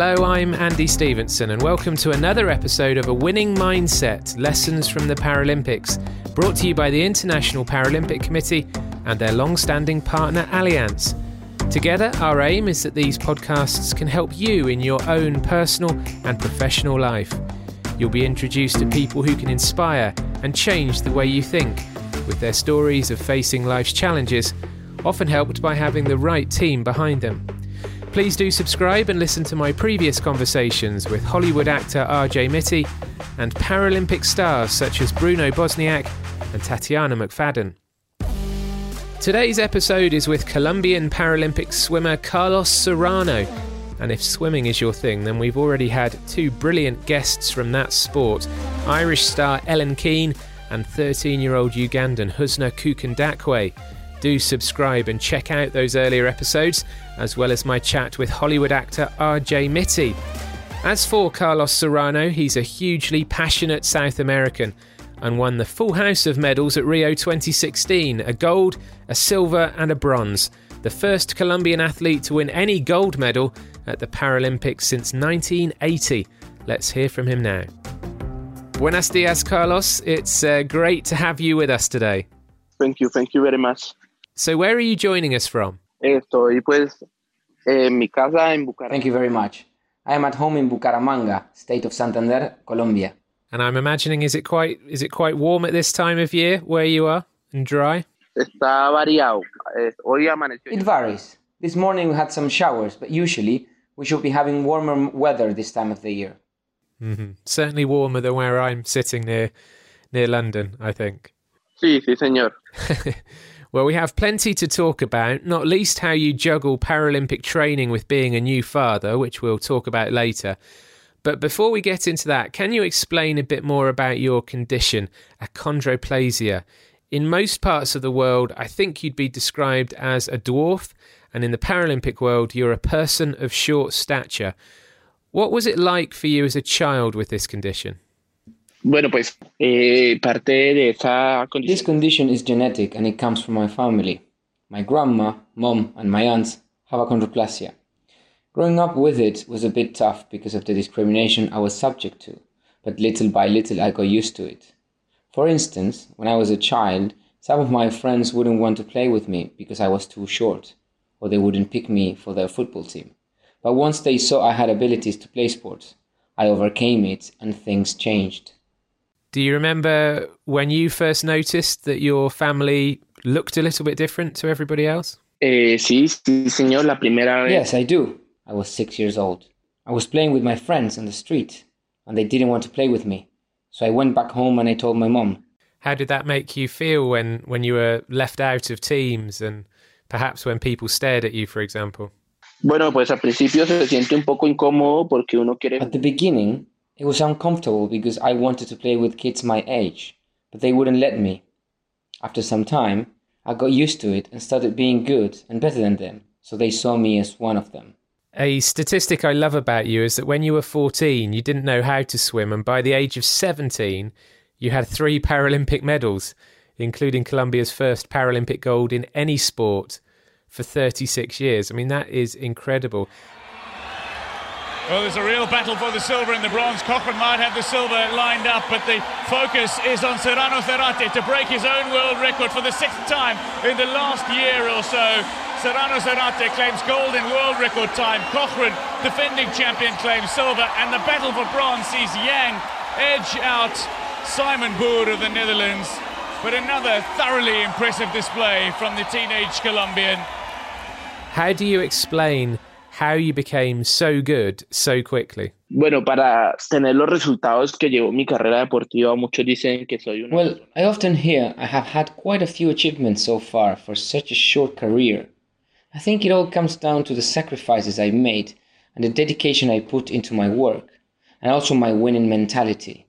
Hello, I'm Andy Stevenson, and welcome to another episode of A Winning Mindset Lessons from the Paralympics, brought to you by the International Paralympic Committee and their long standing partner Allianz. Together, our aim is that these podcasts can help you in your own personal and professional life. You'll be introduced to people who can inspire and change the way you think, with their stories of facing life's challenges, often helped by having the right team behind them. Please do subscribe and listen to my previous conversations with Hollywood actor RJ Mitte and Paralympic stars such as Bruno Bosniak and Tatyana McFadden. Today's episode is with Colombian Paralympic swimmer Carlos Serrano. And if swimming is your thing, then we've already had two brilliant guests from that sport Irish star Ellen Keane and 13 year old Ugandan Husna Kukundakwe. Do subscribe and check out those earlier episodes, as well as my chat with Hollywood actor RJ Mitte. As for Carlos Serrano, he's a hugely passionate South American and won the full house of medals at Rio 2016 a gold, a silver, and a bronze. The first Colombian athlete to win any gold medal at the Paralympics since 1980. Let's hear from him now. Buenos dias, Carlos. It's uh, great to have you with us today. Thank you. Thank you very much. So, where are you joining us from? Estoy pues en mi casa en Bucaramanga. Thank you very much. I am at home in Bucaramanga, state of Santander, Colombia. And I'm imagining is it quite is it quite warm at this time of year where you are and dry? Está variado. Hoy amaneció. It varies. This morning we had some showers, but usually we should be having warmer weather this time of the year. Mm-hmm. Certainly warmer than where I'm sitting near near London, I think. Sí, sí, señor. Well, we have plenty to talk about, not least how you juggle Paralympic training with being a new father, which we'll talk about later. But before we get into that, can you explain a bit more about your condition, achondroplasia? In most parts of the world, I think you'd be described as a dwarf, and in the Paralympic world, you're a person of short stature. What was it like for you as a child with this condition? Bueno, pues eh, parte de esa This condition is genetic and it comes from my family. My grandma, mom, and my aunts have achondroplasia. Growing up with it was a bit tough because of the discrimination I was subject to, but little by little I got used to it. For instance, when I was a child, some of my friends wouldn't want to play with me because I was too short, or they wouldn't pick me for their football team. But once they saw I had abilities to play sports, I overcame it and things changed. Do you remember when you first noticed that your family looked a little bit different to everybody else? Eh, sí, sí, señor. La primera vez. Yes, I do. I was six years old. I was playing with my friends on the street, and they didn't want to play with me. So I went back home and I told my mom. How did that make you feel when, when you were left out of teams and perhaps when people stared at you, for example? Bueno, pues al principio se siente un poco incómodo porque uno quiere. At the beginning, it was uncomfortable because I wanted to play with kids my age, but they wouldn't let me. After some time, I got used to it and started being good and better than them, so they saw me as one of them. A statistic I love about you is that when you were 14, you didn't know how to swim, and by the age of 17, you had three Paralympic medals, including Colombia's first Paralympic gold in any sport for 36 years. I mean, that is incredible. Well, there's a real battle for the silver and the bronze. Cochrane might have the silver lined up, but the focus is on Serrano Zárate to break his own world record for the sixth time in the last year or so. Serrano Zárate claims gold in world record time. Cochrane, defending champion, claims silver, and the battle for bronze sees Yang edge out Simon Boer of the Netherlands. But another thoroughly impressive display from the teenage Colombian. How do you explain how you became so good so quickly? Bueno, para tener los resultados que llevó mi carrera deportiva, muchos dicen que soy una. Well, I often hear I have had quite a few achievements so far for such a short career. I think it all comes down to the sacrifices I made and the dedication I put into my work, and also my winning mentality.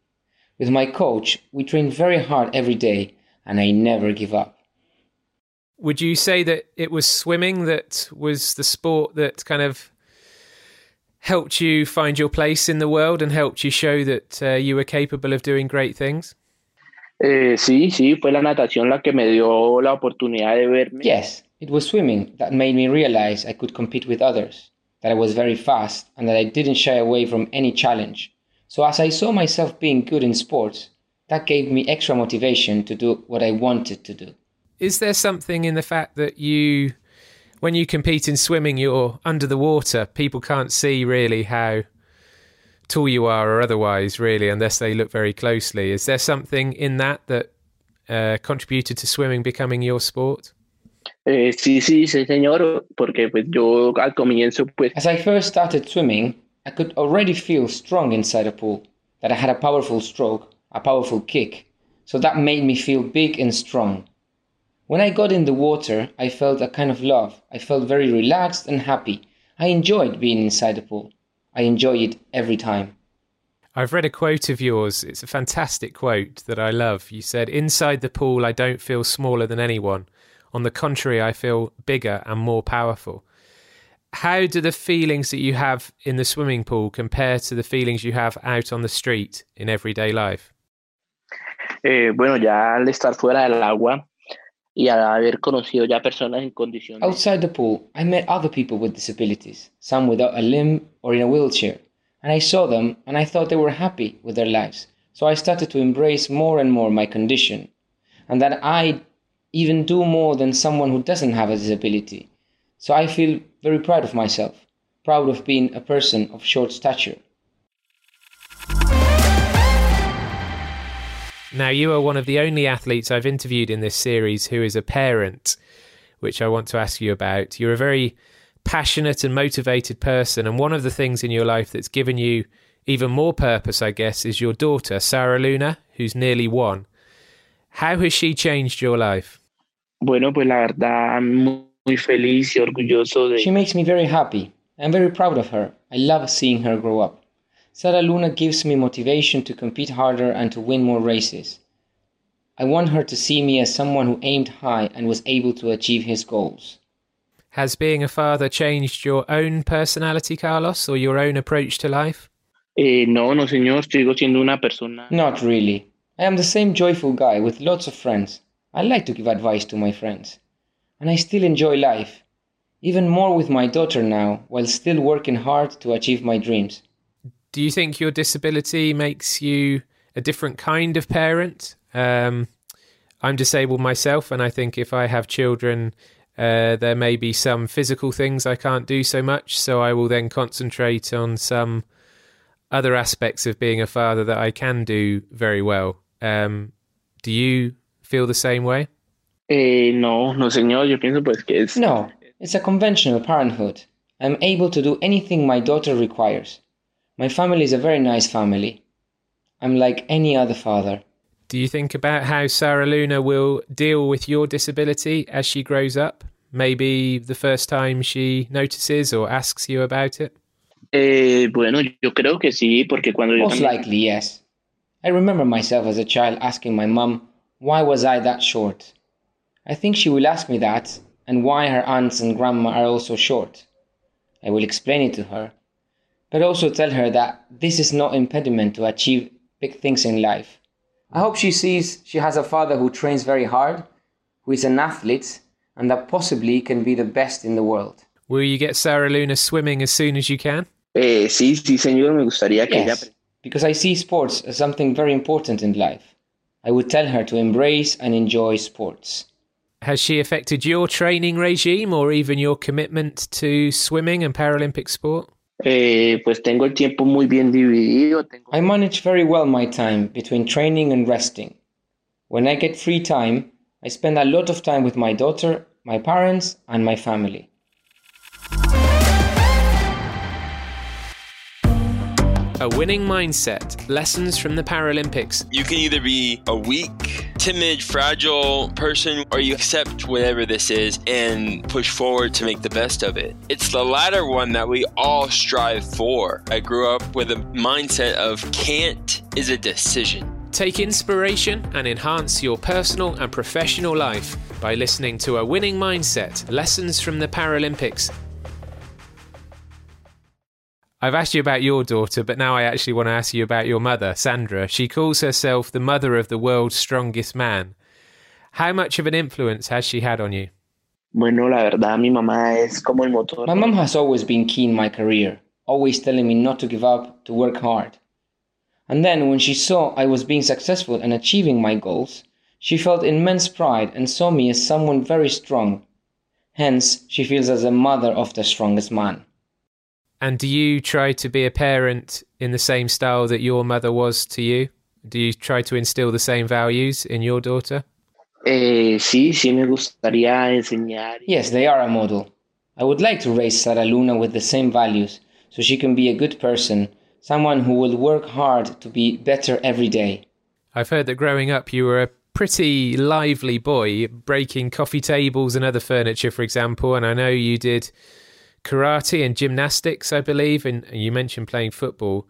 With my coach, we train very hard every day, and I never give up. Would you say that it was swimming that was the sport that kind of helped you find your place in the world and helped you show that uh, you were capable of doing great things? Eh, sí, sí, fue la natación la que me dio la oportunidad de verme. Yes, it was swimming that made me realize I could compete with others. that I was very fast, and that I didn't shy away from any challenge. So, as I saw myself being good in sports, that gave me extra motivation to do what I wanted to do. Is there something in the fact that you, when you compete in swimming, you're under the water? People can't see really how tall you are or otherwise, really, unless they look very closely. Is there something in that that uh, contributed to swimming becoming your sport? Eh, sí, sí, sí, señor, porque pues yo al comienzo pues... As I first started swimming, I could already feel strong inside a pool, that I had a powerful stroke, a powerful kick, so that made me feel big and strong. When I got in the water, I felt a kind of love. I felt very relaxed and happy. I enjoyed being inside the pool. I enjoy it every time. I've read a quote of yours. It's a fantastic quote that I love. You said, Inside the pool, I don't feel smaller than anyone. On the contrary, I feel bigger and more powerful. How do the feelings that you have in the swimming pool compare to the feelings you have out on the street in everyday life? Eh, bueno, ya al estar fuera del agua y al haber conocido ya personas en condiciones. Outside the pool, I met other people with disabilities, some without a limb or in a wheelchair, and I saw them and I thought they were happy with their lives. So I started to embrace more and more my condition, and that I even do more than someone who doesn't have a disability. So I feel very proud of myself, proud of being a person of short stature. Now, you are one of the only athletes I've interviewed in this series who is a parent, which I want to ask you about. You're a very passionate and motivated person, and one of the things in your life that's given you even more purpose, I guess, is your daughter, Sara Luna, who's nearly one. How has she changed your life? Bueno, pues la verdad, muy feliz y orgulloso de... She makes me very happy. I'm very proud of her. I love seeing her grow up. Sara Luna gives me motivation to compete harder and to win more races. I want her to see me as someone who aimed high and was able to achieve his goals. Has being a father changed your own personality, Carlos, or your own approach to life? Eh, no, no, señor. Sigo siendo una persona. Not really. I am the same joyful guy with lots of friends. I like to give advice to my friends. And I still enjoy life. Even more with my daughter now, while still working hard to achieve my dreams. Do you think your disability makes you a different kind of parent? Um, I'm disabled myself, and I think if I have children, uh, there may be some physical things I can't do so much, so I will then concentrate on some other aspects of being a father that I can do very well. Um, do you feel the same way? Eh, no, no, señor. Yo pienso pues que es. No, it's a conventional parenthood. I'm able to do anything my daughter requires. My family is a very nice family. I'm like any other father. Do you think about how Sara Luna will deal with your disability as she grows up? Maybe the first time she notices or asks you about it? Eh, bueno, yo creo que sí, porque cuando yo Most likely, yes. I remember myself as a child asking my mum, why was I that short? I think she will ask me that, and why her aunts and grandma are also short. I will explain it to her, but also tell her that this is no impediment to achieve big things in life. I hope she sees she has a father who trains very hard, who is an athlete, and that possibly can be the best in the world. Will you get Sara Luna swimming as soon as you can? Eh, sí, sí, señor. Me gustaría que Yes, ella. because I see sports as something very important in life. I would tell her to embrace and enjoy sports. Has she affected your training regime or even your commitment to swimming and Paralympic sport? Eh, pues tengo el tiempo muy bien dividido. Tengo... I manage very well my time between training and resting. When I get free time, I spend a lot of time with my daughter, my parents, and my family. A winning mindset, lessons from the Paralympics. You can either be a weak, timid, fragile person, or you accept whatever this is and push forward to make the best of it. It's the latter one that we all strive for. I grew up with a mindset of can't is a decision. Take inspiration and enhance your personal and professional life by listening to A Winning Mindset Lessons from the Paralympics. I've asked you about your daughter, but now I actually want to ask you about your mother, Sandra. She calls herself the mother of the world's strongest man. How much of an influence has she had on you? Bueno, la verdad, mi mamá es como el motor. My mom has always been keen in my career, always telling me not to give up, to work hard. And then, when she saw I was being successful and achieving my goals, she felt immense pride and saw me as someone very strong. Hence, she feels as a mother of the strongest man. And do you try to be a parent in the same style that your mother was to you? Do you try to instill the same values in your daughter? Eh, sí, sí me gustaría enseñar. Yes, they are a model. I would like to raise Sara Luna with the same values so she can be a good person, someone who will work hard to be better every day. I've heard that growing up you were a pretty lively boy, breaking coffee tables and other furniture, for example. And I know you did karate and gymnastics, I believe, and you mentioned playing football.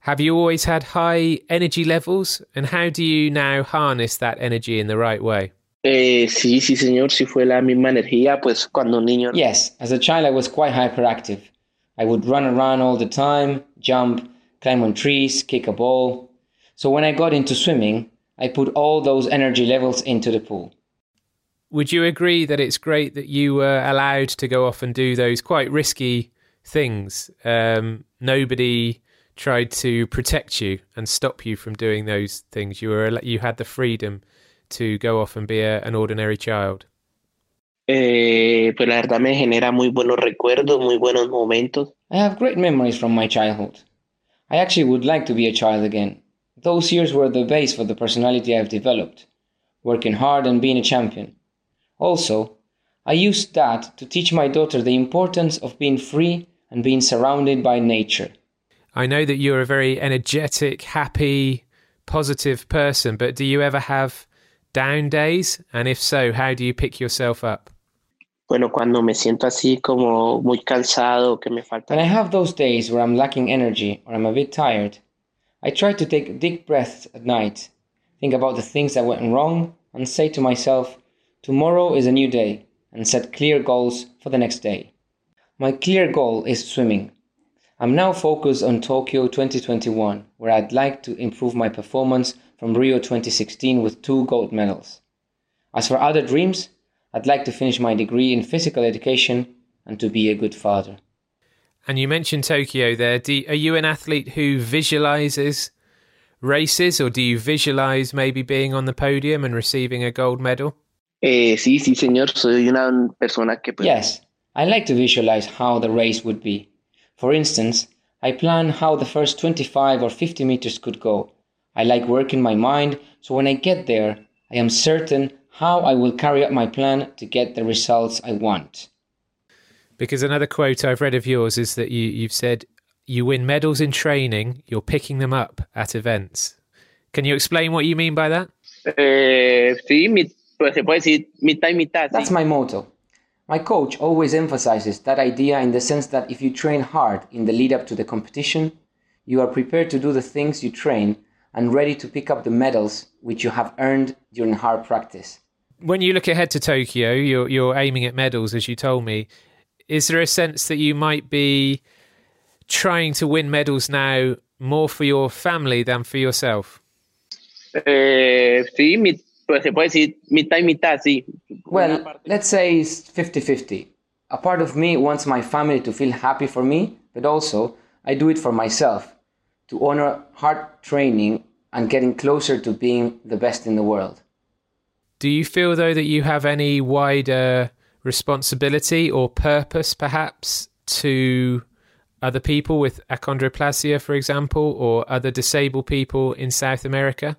Have you always had high energy levels? And how do you now harness that energy in the right way? Eh, sí, sí, señor, sí fue la misma energía, pues cuando niño. Yes, as a child I was quite hyperactive. I would run around all the time, jump, climb on trees, kick a ball. So when I got into swimming, I put all those energy levels into the pool. Would you agree that it's great that you were allowed to go off and do those quite risky things? Um, nobody tried to protect you and stop you from doing those things. You were you had the freedom to go off and be a, an ordinary child. Eh, pues la verdad me genera muy buenos recuerdos, muy buenos momentos. I have great memories from my childhood. I actually would like to be a child again. Those years were the base for the personality I've developed, working hard and being a champion. Also, I used that to teach my daughter the importance of being free and being surrounded by nature. I know that you're a very energetic, happy, positive person, but do you ever have down days? And if so, how do you pick yourself up? Bueno, cuando me siento así como muy cansado, que me falta. When I have those days where I'm lacking energy or I'm a bit tired, I try to take deep breaths at night, think about the things that went wrong, and say to myself, tomorrow is a new day, and set clear goals for the next day. My clear goal is swimming. I'm now focused on Tokyo 2021, where I'd like to improve my performance from Rio 2016 with two gold medals. As for other dreams, I'd like to finish my degree in physical education and to be a good father. And you mentioned Tokyo there. Are you an athlete who visualizes races, or do you visualize maybe being on the podium and receiving a gold medal? Eh, sí, sí, señor, soy una persona que. Pues, Yes, I like to visualize how the race would be. For instance, I plan how the first 25 or 50 meters could go. I like working my mind, so when I get there, I am certain how I will carry out my plan to get the results I want. Because another quote I've read of yours is that you, you've said you win medals in training, you're picking them up at events. Can you explain what you mean by that? Eh, sí, mi, pues se puede decir mitad y mitad. That's my motto. My coach always emphasizes that idea in the sense that if you train hard in the lead up to the competition, you are prepared to do the things you train and ready to pick up the medals which you have earned during hard practice. When you look ahead to Tokyo, you're, you're aiming at medals, as you told me. Is there a sense that you might be trying to win medals now more for your family than for yourself? Eh, sí, mi, pues se puede decir mitad y mitad, sí. Well, let's say it's 50 50. A part of me wants my family to feel happy for me, but also I do it for myself to honor hard training and getting closer to being the best in the world. Do you feel, though, that you have any wider responsibility or purpose, perhaps, to other people with achondroplasia, for example, or other disabled people in South America?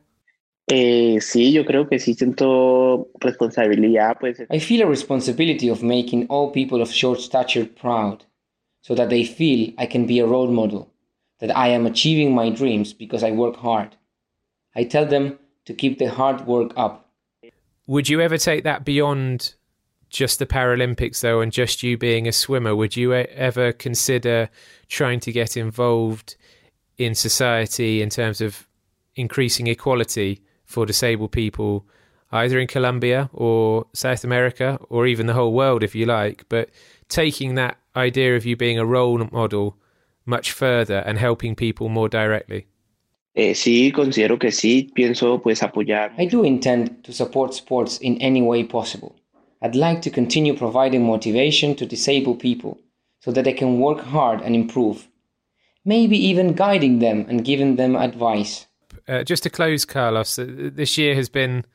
Eh, sí, yo creo que sí siento responsabilidad, pues. I feel a responsibility of making all people of short stature proud, so that they feel I can be a role model, that I am achieving my dreams because I work hard. I tell them to keep the hard work up. Would you ever take that beyond just the Paralympics, though, and just you being a swimmer? Would you e- ever consider trying to get involved in society in terms of increasing equality for disabled people, either in Colombia or South America, or even the whole world, if you like? But taking that idea of you being a role model much further and helping people more directly. Eh, sí, considero que sí, pienso pues apoyar. I do intend to support sports in any way possible. I'd like to continue providing motivation to disabled people so that they can work hard and improve. Maybe even guiding them and giving them advice. Uh, just to close, Carlos, uh, this year has been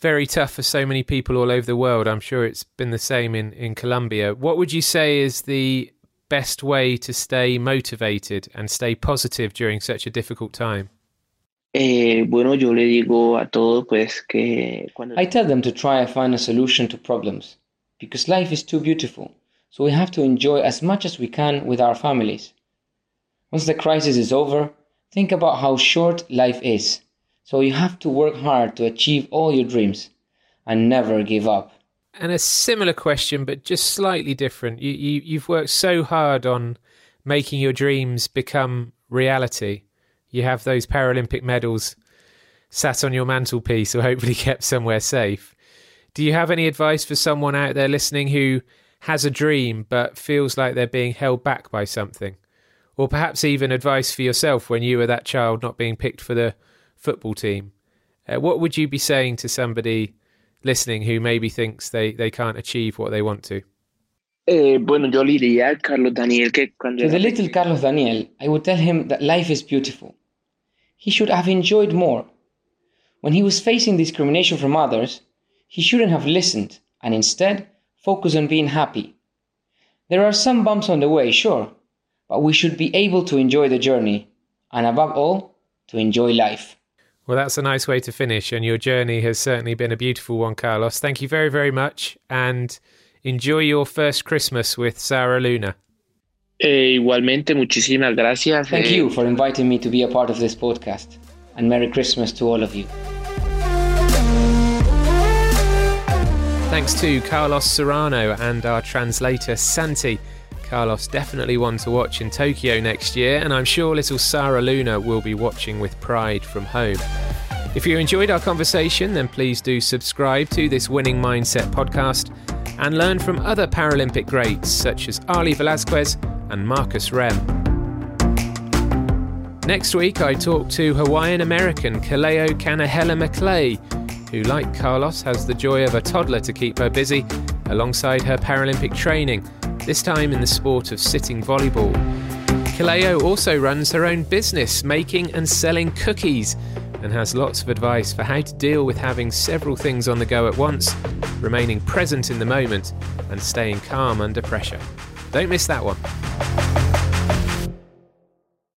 very tough for so many people all over the world. I'm sure it's been the same in, in Colombia. What would you say is the best way to stay motivated and stay positive during such a difficult time? Eh, bueno, yo le digo a todos pues que cuando... I tell them to try and find a solution to problems because life is too beautiful. So we have to enjoy as much as we can with our families. Once the crisis is over, think about how short life is. So you have to work hard to achieve all your dreams and never give up. And a similar question, but just slightly different. You, you you've worked so hard on making your dreams become reality. You have those Paralympic medals sat on your mantelpiece or hopefully kept somewhere safe. Do you have any advice for someone out there listening who has a dream but feels like they're being held back by something? Or perhaps even advice for yourself when you were that child not being picked for the football team. Uh, what would you be saying to somebody listening who maybe thinks they, they can't achieve what they want to? Eh, bueno, yo le diría a Carlos Daniel que cuando To the little Carlos Daniel, I would tell him that life is beautiful. He should have enjoyed more. When he was facing discrimination from others, he shouldn't have listened and instead focus on being happy. There are some bumps on the way, sure, but we should be able to enjoy the journey and above all, to enjoy life. Well, that's a nice way to finish, and your journey has certainly been a beautiful one, Carlos. Thank you very, very much, and enjoy your first Christmas with Sara Luna. Eh, igualmente, muchísimas gracias. Thank eh, you for inviting me to be a part of this podcast, and Merry Christmas to all of you. Thanks to Carlos Serrano and our translator Santi. Carlos definitely one to watch in Tokyo next year, and I'm sure little Sara Luna will be watching with pride from home. If you enjoyed our conversation, then please do subscribe to this Winning Mindset podcast and learn from other Paralympic greats such as Ali Velasquez and Markus Rehm. Next week, I talk to Hawaiian American Kaleo Kanahele Maclay, who, like Carlos, has the joy of a toddler to keep her busy alongside her Paralympic training, this time in the sport of sitting volleyball. Kaleo also runs her own business, making and selling cookies, and has lots of advice for how to deal with having several things on the go at once, remaining present in the moment, and staying calm under pressure. Don't miss that one.